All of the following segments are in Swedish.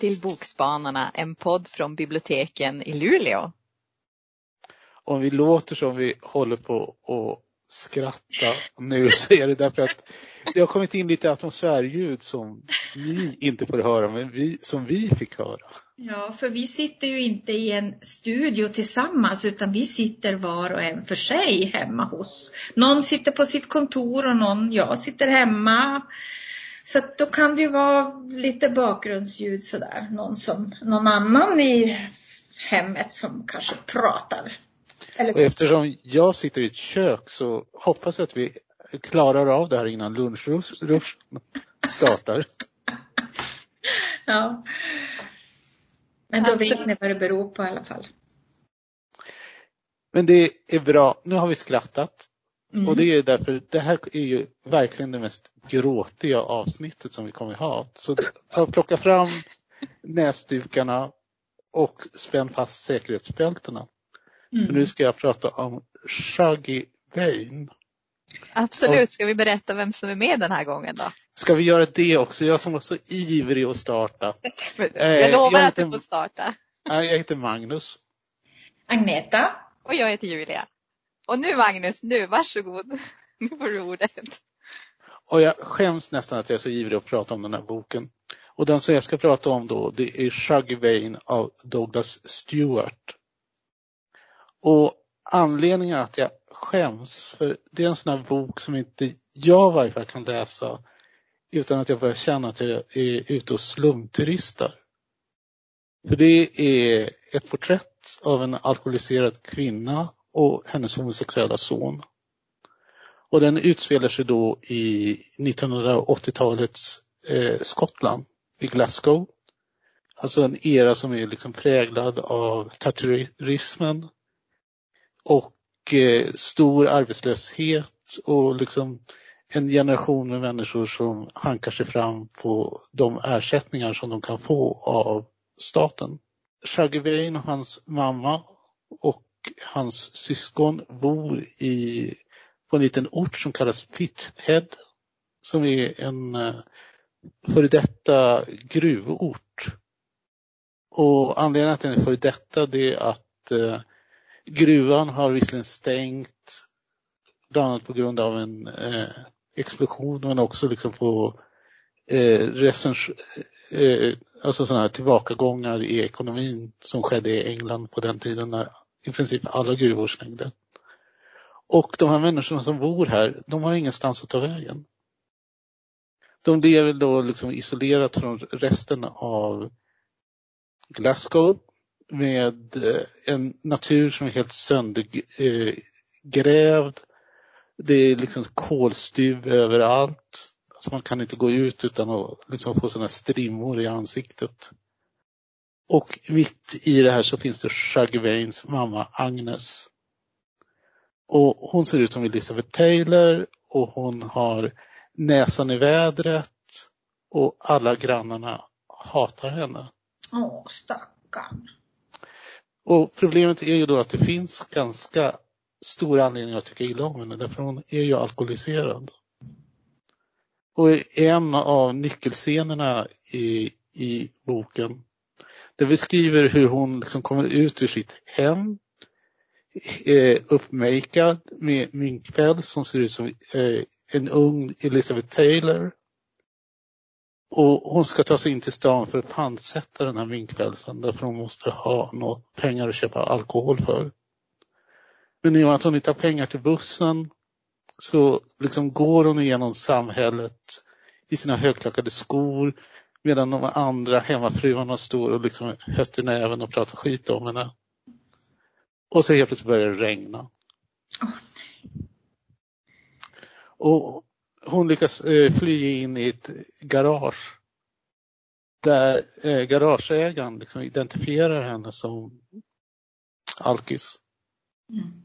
till Bokspanarna, en podd från biblioteken i Luleå. Om vi låter som vi håller på att skratta nu så är det därför att det har kommit in lite atmosfärljud som ni inte får höra, men vi, som vi fick höra. Ja, för vi sitter ju inte i en studio tillsammans utan vi sitter var och en för sig hemma hos. Någon sitter på sitt kontor och någon, jag sitter hemma. Så då kan det ju vara lite bakgrundsljud sådär. Någon, som, någon annan i hemmet som kanske pratar. och eftersom jag sitter i ett kök så hoppas jag att vi klarar av det här innan lunchruschen startar. ja. Men då vet ni vad det beror på i alla fall. Men det är bra. Nu har vi skrattat. Mm. Och det är därför, det här är ju verkligen det mest gråtiga avsnittet som vi kommer ha. Så ta, plocka fram näsdukarna och spänn fast säkerhetsbältena. Mm. nu ska jag prata om Shaggy Vane. Absolut, ska vi berätta vem som är med den här gången då? Ska vi göra det också? Jag som var så ivrig att starta. jag lovar jag att du får starta. Jag heter Magnus. Agneta. Och jag heter Julia. Och nu Magnus, nu varsågod. Nu får du ordet. Och jag skäms nästan att jag är så ivrig att prata om den här boken. Och den som jag ska prata om då, det är Shugvain av Douglas Stewart. Och anledningen att jag skäms, för det är en sån här bok som inte jag i varje fall kan läsa utan att jag börjar känna att jag är ute och slumturistar. För det är ett porträtt av en alkoholiserad kvinna och hennes homosexuella son. Och den utspelar sig då i 1980-talets eh, Skottland, i Glasgow. Alltså en era som är liksom präglad av tatuerismen och eh, stor arbetslöshet och liksom en generation med människor som hankar sig fram på de ersättningar som de kan få av staten. Shaggy Vane och hans mamma och hans syskon bor i, på en liten ort som kallas Pithead, som är en eh, före detta gruvort. Och anledningen till att den är före detta det är att eh, gruvan har visserligen stängt, bland annat på grund av en eh, explosion men också liksom på eh, eh, eh, alltså sådana här tillbakagångar i ekonomin som skedde i England på den tiden när i princip alla gruvors längder. Och de här människorna som bor här, de har ingenstans att ta vägen. De lever då liksom isolerat från resten av Glasgow med eh, en natur som är helt söndergrävd. Eh, Det är liksom kolstyv överallt. Alltså man kan inte gå ut utan att liksom få sådana strimmor i ansiktet. Och mitt i det här så finns det Vanes mamma Agnes. Och hon ser ut som Elizabeth Taylor och hon har näsan i vädret och alla grannarna hatar henne. Åh, stackarn. Och problemet är ju då att det finns ganska stora anledningar att tycka illa om henne därför hon är ju alkoholiserad. Och en av nyckelscenerna i, i boken det beskriver hur hon liksom kommer ut ur sitt hem eh, uppmakead med minkfäll som ser ut som eh, en ung Elizabeth Taylor. Och hon ska ta sig in till stan för att pantsätta den här minkpälsen därför hon måste ha något pengar att köpa alkohol för. Men i och med att hon inte har pengar till bussen så liksom går hon igenom samhället i sina högklackade skor Medan de andra hemmafruarna står och liksom hötter näven och pratar skit om henne. Och så helt plötsligt börjar det regna. Oh, och hon lyckas eh, fly in i ett garage. Där eh, garageägaren liksom identifierar henne som alkis. Mm.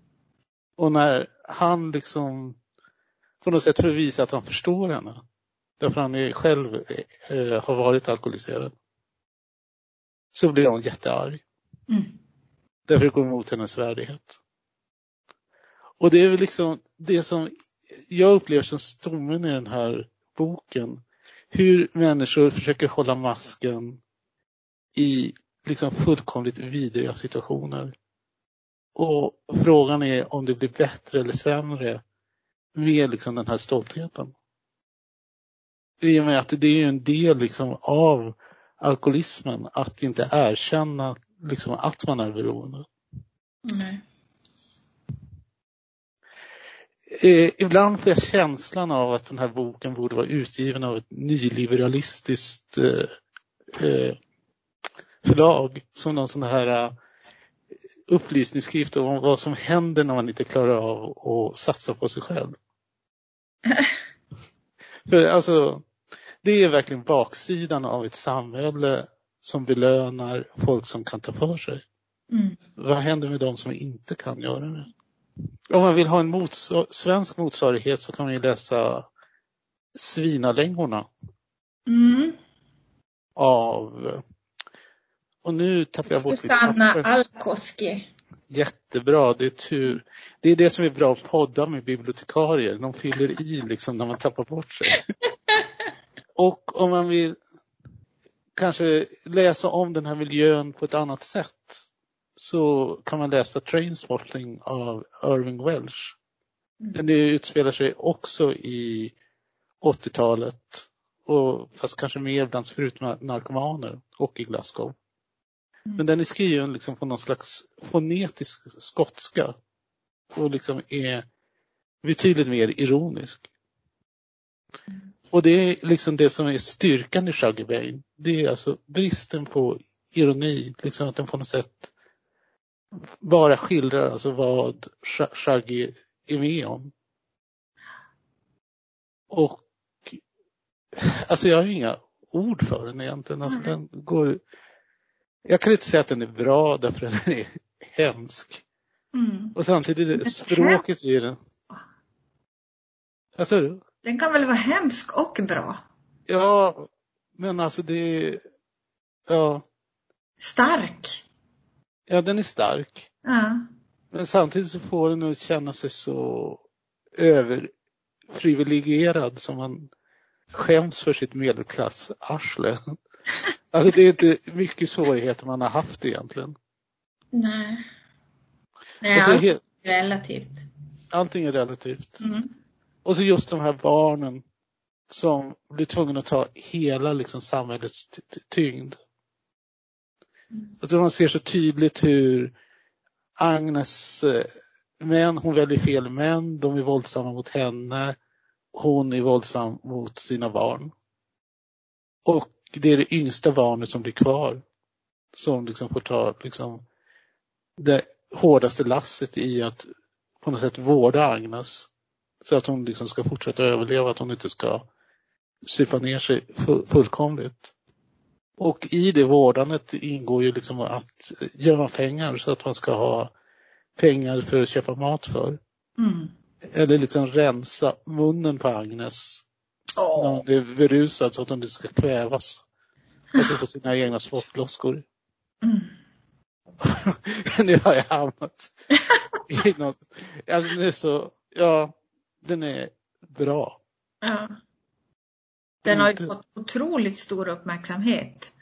Och när han liksom på något sätt för att visa att han förstår henne Därför han är själv eh, har varit alkoholiserad. Så blir hon jättearg. Mm. Därför går emot hennes värdighet. Och det är väl liksom det som jag upplever som stommen i den här boken. Hur människor försöker hålla masken i liksom fullkomligt vidriga situationer. Och frågan är om det blir bättre eller sämre med liksom den här stoltheten. I och med att det är en del liksom av alkoholismen att inte erkänna liksom att man är beroende. Nej. Eh, ibland får jag känslan av att den här boken borde vara utgiven av ett nyliberalistiskt eh, eh, förlag som någon sån här upplysningsskrift om vad som händer när man inte klarar av att satsa på sig själv. För alltså, det är verkligen baksidan av ett samhälle som belönar folk som kan ta för sig. Mm. Vad händer med de som inte kan göra det? Om man vill ha en motsvar svensk motsvarighet så kan man ju läsa Svinalängorna Mm. av och nu tappar jag bort Susanna. Alkoski. Jättebra, det är tur. Det är det som är bra att podda med bibliotekarier. De fyller i liksom när man tappar bort sig. Och om man vill kanske läsa om den här miljön på ett annat sätt så kan man läsa Trainspotting av Irving Welsh. Men det utspelar sig också i 80-talet och fast kanske mer bland sprutnarkomaner och i Glasgow. Mm. Men den är skriven liksom på någon slags fonetisk skotska och liksom är betydligt mer ironisk. Och det är liksom det som är styrkan i Shuggy Bain. Det är alltså bristen på ironi, liksom att den på något sätt bara skildrar alltså vad Sh- Shuggy är med om. Och alltså jag har ju inga ord för den egentligen. Alltså den går, jag kan inte säga att den är bra därför att den är hemsk. Mm. Och samtidigt språket i den. Vad sa du? Den kan väl vara hemsk och bra? Ja, men alltså det ja, Stark. ja den är stark. Ja. Men samtidigt så får den att känna sig så överprivilegierad som man skäms för sitt medelklassarsle. Alltså det är inte mycket svårigheter man har haft egentligen. Nej. Nej, Och så allt he- är relativt. allting är relativt. Mm. Och så just de här barnen som blir tvungna att ta hela liksom samhällets tyngd. Alltså man ser så tydligt hur Agnes eh, män, hon väljer fel män, de är våldsamma mot henne, hon är våldsam mot sina barn. Och det är det yngsta barnet som blir kvar. Som liksom får ta liksom det hårdaste lasset i att på något sätt vårda Agnes. Så att hon liksom ska fortsätta överleva, att hon inte ska supa ner sig fu- fullkomligt. Och i det vårdandet ingår ju liksom att gömma pengar så att man ska ha pengar för att köpa mat för. Mm. Eller liksom rensa munnen på Agnes när Åh. hon är berusad så att hon inte ska kvävas. Alltså på sina egna spottloskor. Mm. nu har jag hamnat i något. Alltså är så, ja, den är bra. Ja. Den har ju fått otroligt stor uppmärksamhet.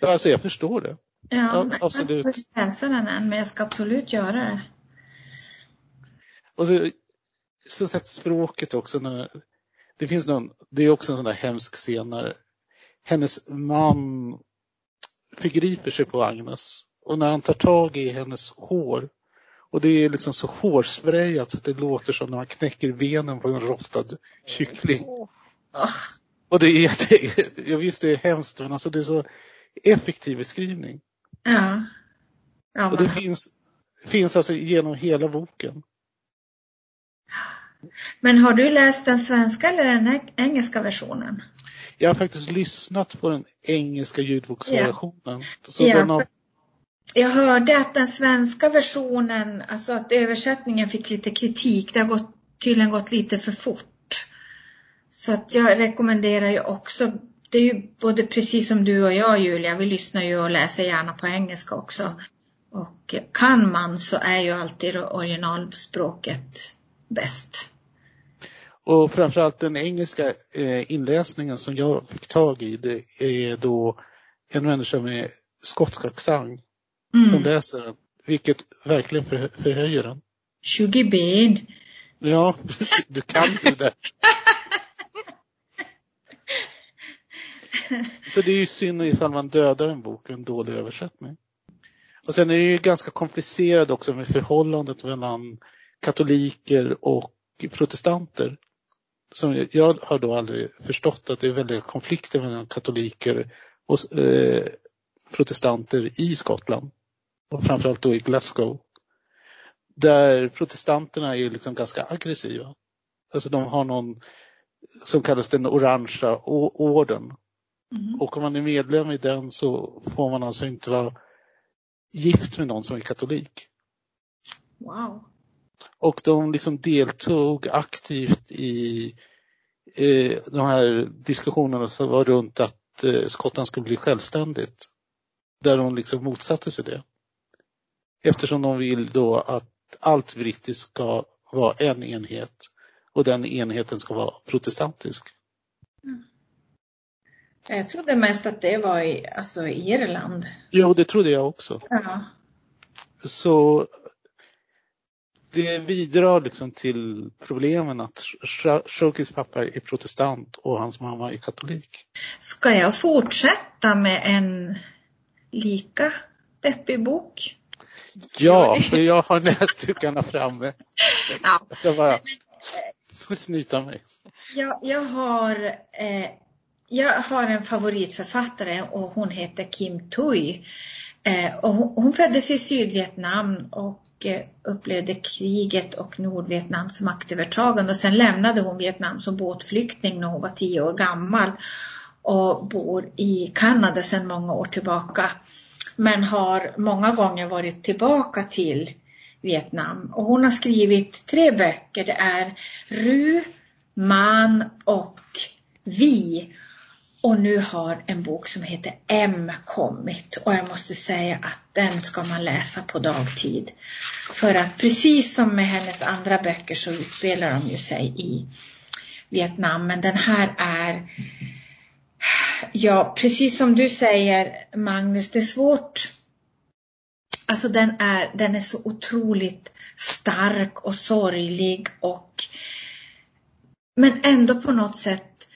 Ja, alltså jag förstår det. Ja, Ja, absolut. Jag har inte läsa den än, men jag ska absolut göra det. Och så, så sagt språket också när, det finns någon, det är också en sån där hemsk scen när hennes man förgriper sig på Agnes och när han tar tag i hennes hår och det är liksom så hårsprayat så att det låter som när man knäcker benen på en rostad kyckling. Och det är jätte, jag visst det är hemskt men alltså det är så effektiv beskrivning. Ja. Ja, Och det finns, finns alltså genom hela boken. men har du läst den svenska eller den eng- engelska versionen? Jag har faktiskt lyssnat på den engelska ljudboksversionen. Så Ja. den har, jag hörde att den svenska versionen, alltså att översättningen fick lite kritik. Det har gått, tydligen gått lite för fort. Så att jag rekommenderar ju också, det är ju både precis som du och jag Julia, vi lyssnar ju och läser gärna på engelska också. Och kan man så är ju alltid originalspråket bäst. och framförallt den engelska eh, inläsningen som jag fick tag i, det är då en människa med skotsk accent Mm. som läser den. Vilket verkligen för, förhöjer den. 20 ben. Ja. Du kan ju det. Så det är ju synd ifall man dödar en bok med en dålig översättning. Och sen är det ju ganska komplicerat också med förhållandet mellan katoliker och protestanter. Som jag har då aldrig förstått att det är väldiga konflikter mellan katoliker och eh, protestanter i Skottland. Och framförallt då i Glasgow. Där protestanterna är liksom ganska aggressiva. Alltså de har någon som kallas den orangea orden. Mm. Och om man är medlem i den så får man alltså inte vara gift med någon som är katolik. Wow. Och de liksom deltog aktivt i eh, de här diskussionerna som var runt att eh, Skottland skulle bli självständigt. Där de liksom motsatte sig det. Eftersom de vill då att allt brittiskt ska vara en enhet och den enheten ska vara protestantisk. Jag trodde mest att det var i alltså, Irland. Jo, det trodde jag också. Ja. Så det bidrar liksom till problemen att Sh- Shokis pappa är protestant och hans mamma är katolik. Ska jag fortsätta med en lika deppig bok? Ja, för jag har näsdukarna framme. Ja. Jag ska bara snyta mig. Jag, jag, har, eh, jag har en favoritförfattare och hon heter Kim Thuy. Eh, och hon, hon föddes i Sydvietnam och eh, upplevde kriget och Nordvietnams maktövertagande och sen lämnade hon Vietnam som båtflykting när hon var tio år gammal och bor i Kanada sedan många år tillbaka. Men har många gånger varit tillbaka till Vietnam. Och hon har skrivit tre böcker. Det är Ru, Man och Vi. Och nu har en bok som heter M kommit. Och jag måste säga att den ska man läsa på dagtid. För att precis som med hennes andra böcker så utspelar de ju sig i Vietnam. Men den här är Ja, precis som du säger Magnus, det är svårt. Alltså den är, den är så otroligt stark och sorglig och men ändå på något sätt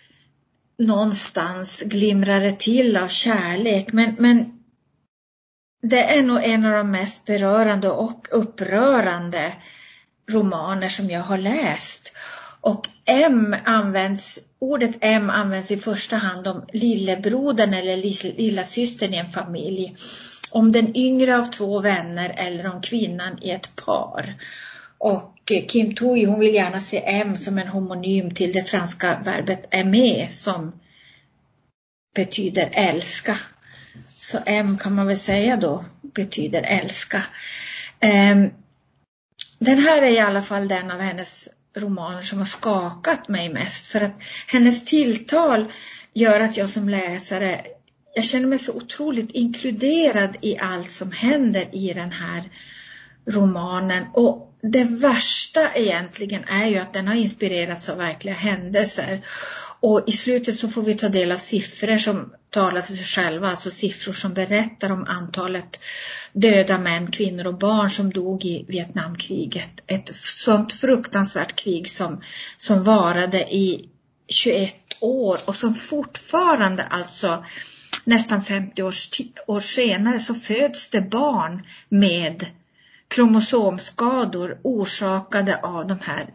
någonstans glimrar det till av kärlek. Men, men det är nog en av de mest berörande och upprörande romaner som jag har läst. Och M används, ordet M används i första hand om lillebrodern eller lilla systern i en familj. Om den yngre av två vänner eller om kvinnan i ett par. Och Kim Thuy hon vill gärna se M som en homonym till det franska verbet aimer som betyder älska. Så M kan man väl säga då betyder älska. Ehm, den här är i alla fall den av hennes romaner som har skakat mig mest för att hennes tilltal gör att jag som läsare jag känner mig så otroligt inkluderad i allt som händer i den här romanen och det värsta egentligen är ju att den har inspirerats av verkliga händelser. Och i slutet så får vi ta del av siffror som talar för sig själva, alltså siffror som berättar om antalet döda män, kvinnor och barn som dog i Vietnamkriget. Ett sånt fruktansvärt krig som, som varade i 21 år och som fortfarande alltså nästan 50 år, år senare så föds det barn med kromosomskador orsakade av de här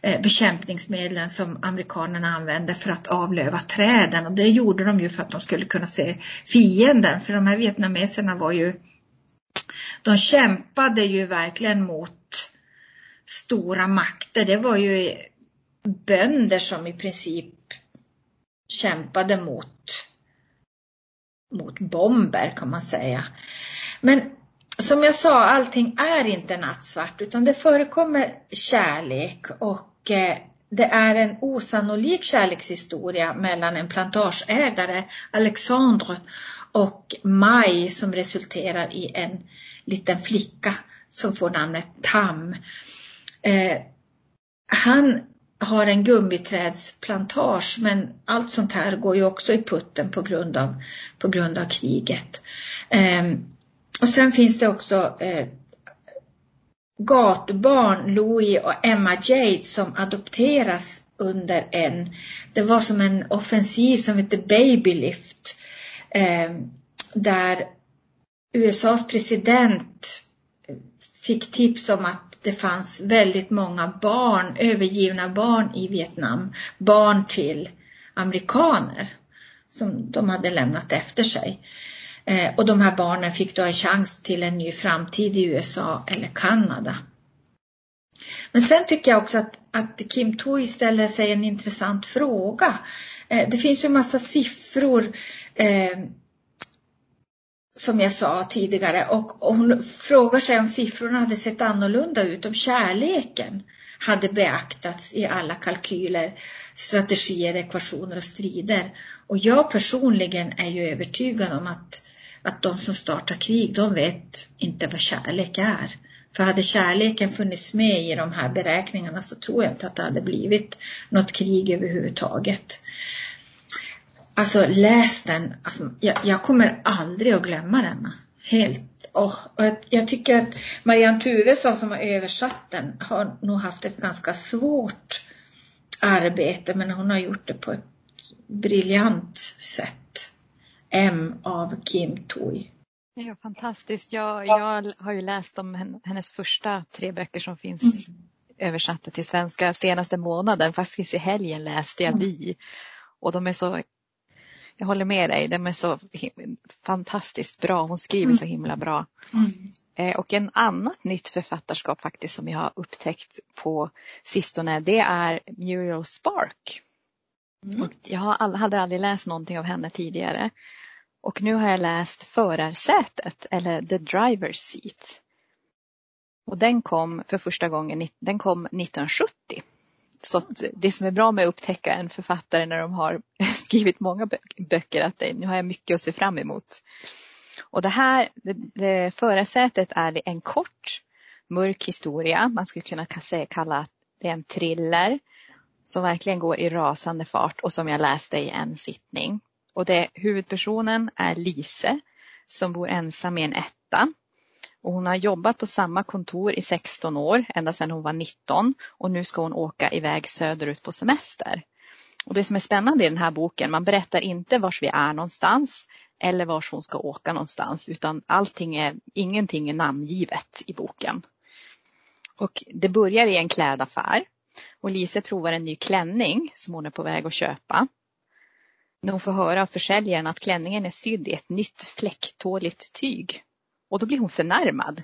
eh, bekämpningsmedlen som amerikanerna använde för att avlöva träden. Och det gjorde de ju för att de skulle kunna se fienden. För de här vietnameserna var ju, de kämpade ju verkligen mot stora makter. Det var ju bönder som i princip kämpade mot, mot bomber kan man säga. Men som jag sa, allting är inte nattsvart utan det förekommer kärlek och eh, det är en osannolik kärlekshistoria mellan en plantageägare, Alexandre, och Maj som resulterar i en liten flicka som får namnet Tam. Eh, han har en gummiträdsplantage men allt sånt här går ju också i putten på grund av, på grund av kriget. Eh, och sen finns det också eh, gatubarn, Louis och Emma Jade, som adopteras under en, det var som en offensiv som hette Babylift, eh, där USAs president fick tips om att det fanns väldigt många barn, övergivna barn i Vietnam, barn till amerikaner som de hade lämnat efter sig. Eh, och de här barnen fick då en chans till en ny framtid i USA eller Kanada. Men sen tycker jag också att, att Kim Tui ställer sig en intressant fråga. Eh, det finns ju massa siffror eh, som jag sa tidigare och, och hon frågar sig om siffrorna hade sett annorlunda ut om kärleken hade beaktats i alla kalkyler, strategier, ekvationer och strider. Och jag personligen är ju övertygad om att, att de som startar krig, de vet inte vad kärlek är. För hade kärleken funnits med i de här beräkningarna så tror jag inte att det hade blivit något krig överhuvudtaget. Alltså läs den, alltså, jag, jag kommer aldrig att glömma denna. Helt och, och jag tycker att Marianne Tuvesson som har översatt den har nog haft ett ganska svårt arbete men hon har gjort det på ett briljant sätt. M av Kim Tui. Ja, fantastiskt. Jag, jag har ju läst om hennes första tre böcker som finns mm. översatta till svenska senaste månaden. Faktiskt i helgen läste jag Vi. Mm. Och de är så jag håller med dig, de är så fantastiskt bra. Hon skriver mm. så himla bra. Mm. Eh, och en annat nytt författarskap faktiskt som jag har upptäckt på sistone det är Muriel Spark. Mm. Jag hade aldrig läst någonting av henne tidigare. Och nu har jag läst Förarsätet eller The Driver's Seat. Och den kom för första gången den kom 1970. Så det som är bra med att upptäcka en författare när de har skrivit många böcker, att nu har jag mycket att se fram emot. Och det här, det, det förarsätet är en kort, mörk historia. Man skulle kunna kalla det en thriller som verkligen går i rasande fart och som jag läste i en sittning. Och det, huvudpersonen är Lise som bor ensam i en etta och hon har jobbat på samma kontor i 16 år, ända sedan hon var 19 och nu ska hon åka iväg söderut på semester. Och det som är spännande i den här boken, man berättar inte vars vi är någonstans eller vars hon ska åka någonstans utan allting är, ingenting är namngivet i boken. Och det börjar i en klädaffär och Lise provar en ny klänning som hon är på väg att köpa. När hon får höra av försäljaren att klänningen är sydd i ett nytt fläcktåligt tyg. Och då blir hon förnärmad.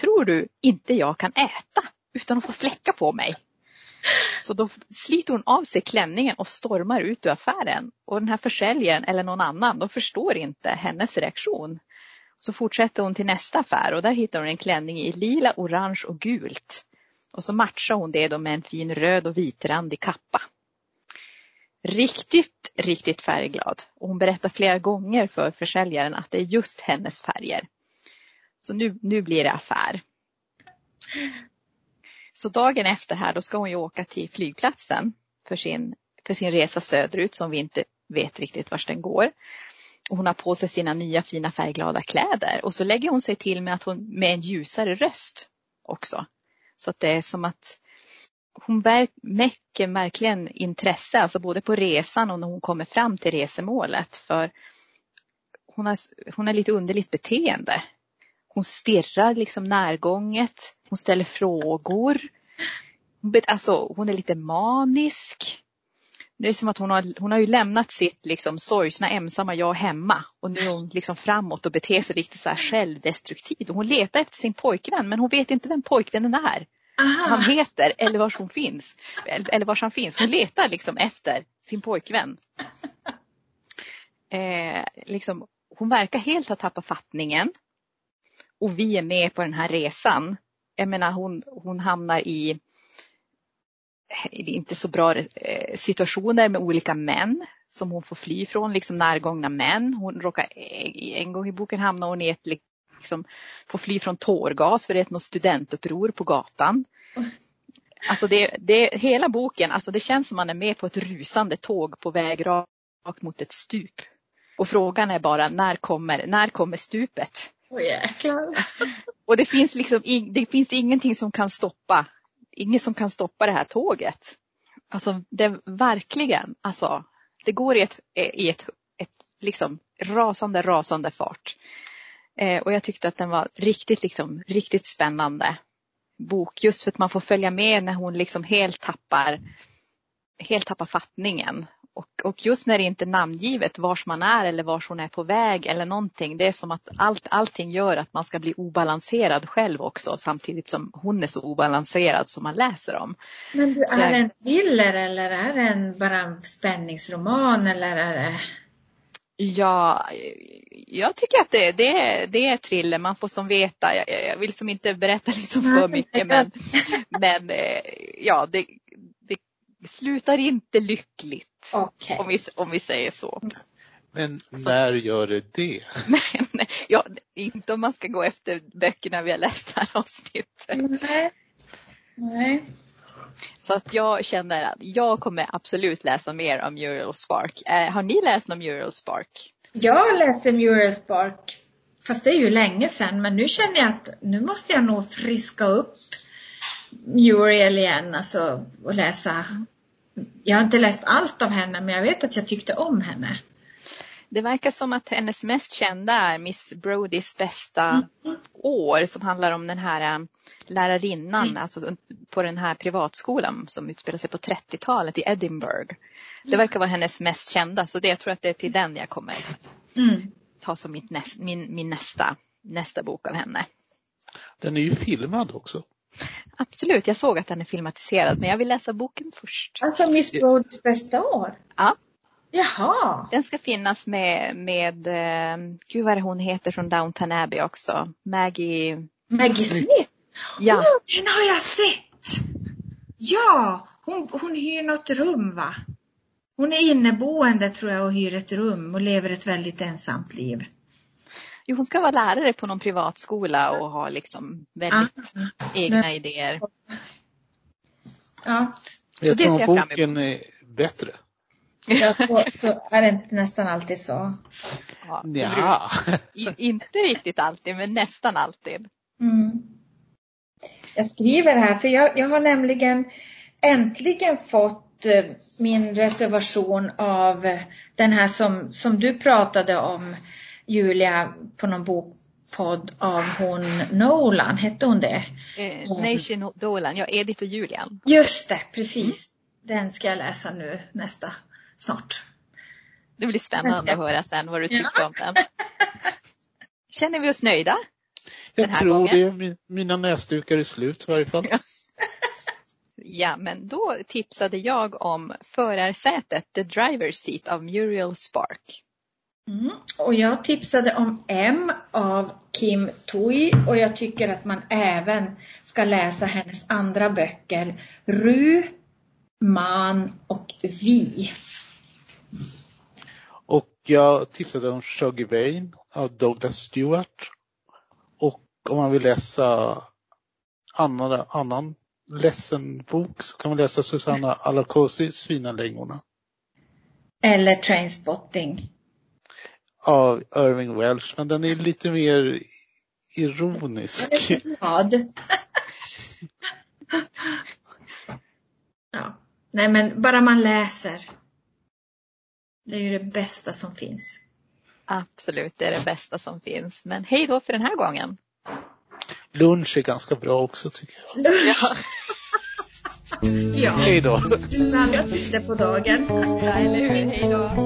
Tror du inte jag kan äta utan att få fläcka på mig? Så då sliter hon av sig klänningen och stormar ut ur affären. Och den här försäljaren eller någon annan, de förstår inte hennes reaktion. Så fortsätter hon till nästa affär och där hittar hon en klänning i lila, orange och gult. Och så matchar hon det då med en fin röd och vitrandig kappa. Riktigt, riktigt färgglad. Och hon berättar flera gånger för försäljaren att det är just hennes färger. Så nu, nu blir det affär. Så dagen efter här då ska hon ju åka till flygplatsen för sin, för sin resa söderut som vi inte vet riktigt vart den går. Och hon har på sig sina nya fina färgglada kläder och så lägger hon sig till med att hon med en ljusare röst också. Så att det är som att hon väcker verkligen intresse, alltså både på resan och när hon kommer fram till resemålet. För hon har, hon har lite underligt beteende. Hon stirrar liksom närgånget. Hon ställer frågor. Alltså, hon är lite manisk. Det är som att hon har, hon har ju lämnat sitt liksom sorgsna ensamma jag hemma och nu är hon liksom framåt och beter sig lite så här självdestruktiv. Hon letar efter sin pojkvän men hon vet inte vem pojkvännen är. Aha. Han heter eller var hon finns. Eller var han finns. Hon letar liksom efter sin pojkvän. Eh, liksom, hon verkar helt ha tappat fattningen och vi är med på den här resan. Jag menar hon, hon hamnar i inte så bra eh, situationer med olika män som hon får fly från, liksom närgångna män. Hon råkar, en gång i boken hamnar hon i ett, liksom, får fly från tårgas för det är något studentuppror på gatan. Alltså det, det, hela boken, alltså det känns som man är med på ett rusande tåg på väg rakt mot ett stup. Och frågan är bara när kommer, när kommer stupet? Åh jäklar. Och det finns liksom det finns ingenting som kan stoppa, inget som kan stoppa det här tåget. Alltså det verkligen, alltså det går i ett, i ett, ett liksom rasande, rasande fart. Eh, och jag tyckte att den var riktigt, liksom, riktigt spännande bok just för att man får följa med när hon liksom helt tappar, helt tappar fattningen. Och, och just när det inte är namngivet vars man är eller vars hon är på väg eller någonting. Det är som att allt, allting gör att man ska bli obalanserad själv också samtidigt som hon är så obalanserad som man läser om. Men du, är det en thriller eller är det en bara en spänningsroman eller är det? Ja, jag tycker att det, det, är- det är thriller. Man får som veta, jag, jag vill som inte berätta liksom för mycket men, men eh, ja, det, det slutar inte lyckligt. Okej. Om vi, om vi säger så. Men när gör det det? Nej, nej, ja, inte om man ska gå efter böckerna vi har läst här avsnittet. Nej. Nej. Så att jag känner att jag kommer absolut läsa mer om Muriel Spark. Eh, har ni läst om Muriel Spark? Jag läste Muriel Spark, fast det är ju länge sedan, men nu känner jag att nu måste jag nog friska upp Muriel igen, alltså och läsa. Jag har inte läst allt av henne, men jag vet att jag tyckte om henne. Det verkar som att hennes mest kända är Miss Brodys bästa år som handlar om den här eh, lärarinnan alltså på den här privatskolan som utspelar sig på 30-talet i Edinburgh. Det verkar vara hennes mest kända så det, jag tror att det är till den jag kommer Mm. ta som mitt näst, min, min nästa, nästa bok av henne. Den är ju filmad också. Absolut, jag såg att den är filmatiserad men jag vill läsa boken först. Alltså Miss Brodys bästa år? Ja. Jaha. Den ska finnas med, med eh, gud vad hon heter från Downton Abbey också, Maggie, Maggie Smith? ja. Åh, den har jag sett! Ja, hon, hon hyr något rum va? Hon är inneboende tror jag och hyr ett rum och lever ett väldigt ensamt liv. Jo, hon ska vara lärare på någon privatskola och ha liksom väldigt Ah. egna idéer. Ja, Jag det tror ser jag fram emot. boken är bättre. Ja så, så är det inte nästan alltid så. Ja, Ja. inte riktigt alltid, men nästan alltid. Mm. Jag skriver här för jag, jag har nämligen äntligen fått eh, min reservation av den här som, som du pratade om Julia på någon bokpodd av hon Nolan, hette hon det? Eh, Nation Dolan, ja Edith och Julian. Just det, precis. Den ska jag läsa nu nästa, snart. Det blir spännande att höra sen vad du tyckte om den. Känner vi oss nöjda? Den Jag här tror gången. det. Min- Mina näsdukar är slut i varje fall. Ja. Ja, men då tipsade jag om Förarsätet, The Driver's Seat av Muriel Spark. Mm. Och jag tipsade om M av Kim Tui och jag tycker att man även ska läsa hennes andra böcker Ru, Man och Vi. Och jag tipsade om Shuggy Vane av Douglas Stewart. Och om man vill läsa annan, annan ledsen bok så kan man läsa Susanna Alakosi, Svinalängorna Eller Trainspotting. av Irving Welsh. Men den är lite mer ironisk. Jag är glad. Nej men bara man läser. Det är ju det bästa som finns. Absolut, det är det bästa som finns. Men hej då för den här gången. Lunch är ganska bra också tycker jag. Ja, Ja, Hej då! alla tider på dagen. eller hur? Hej då.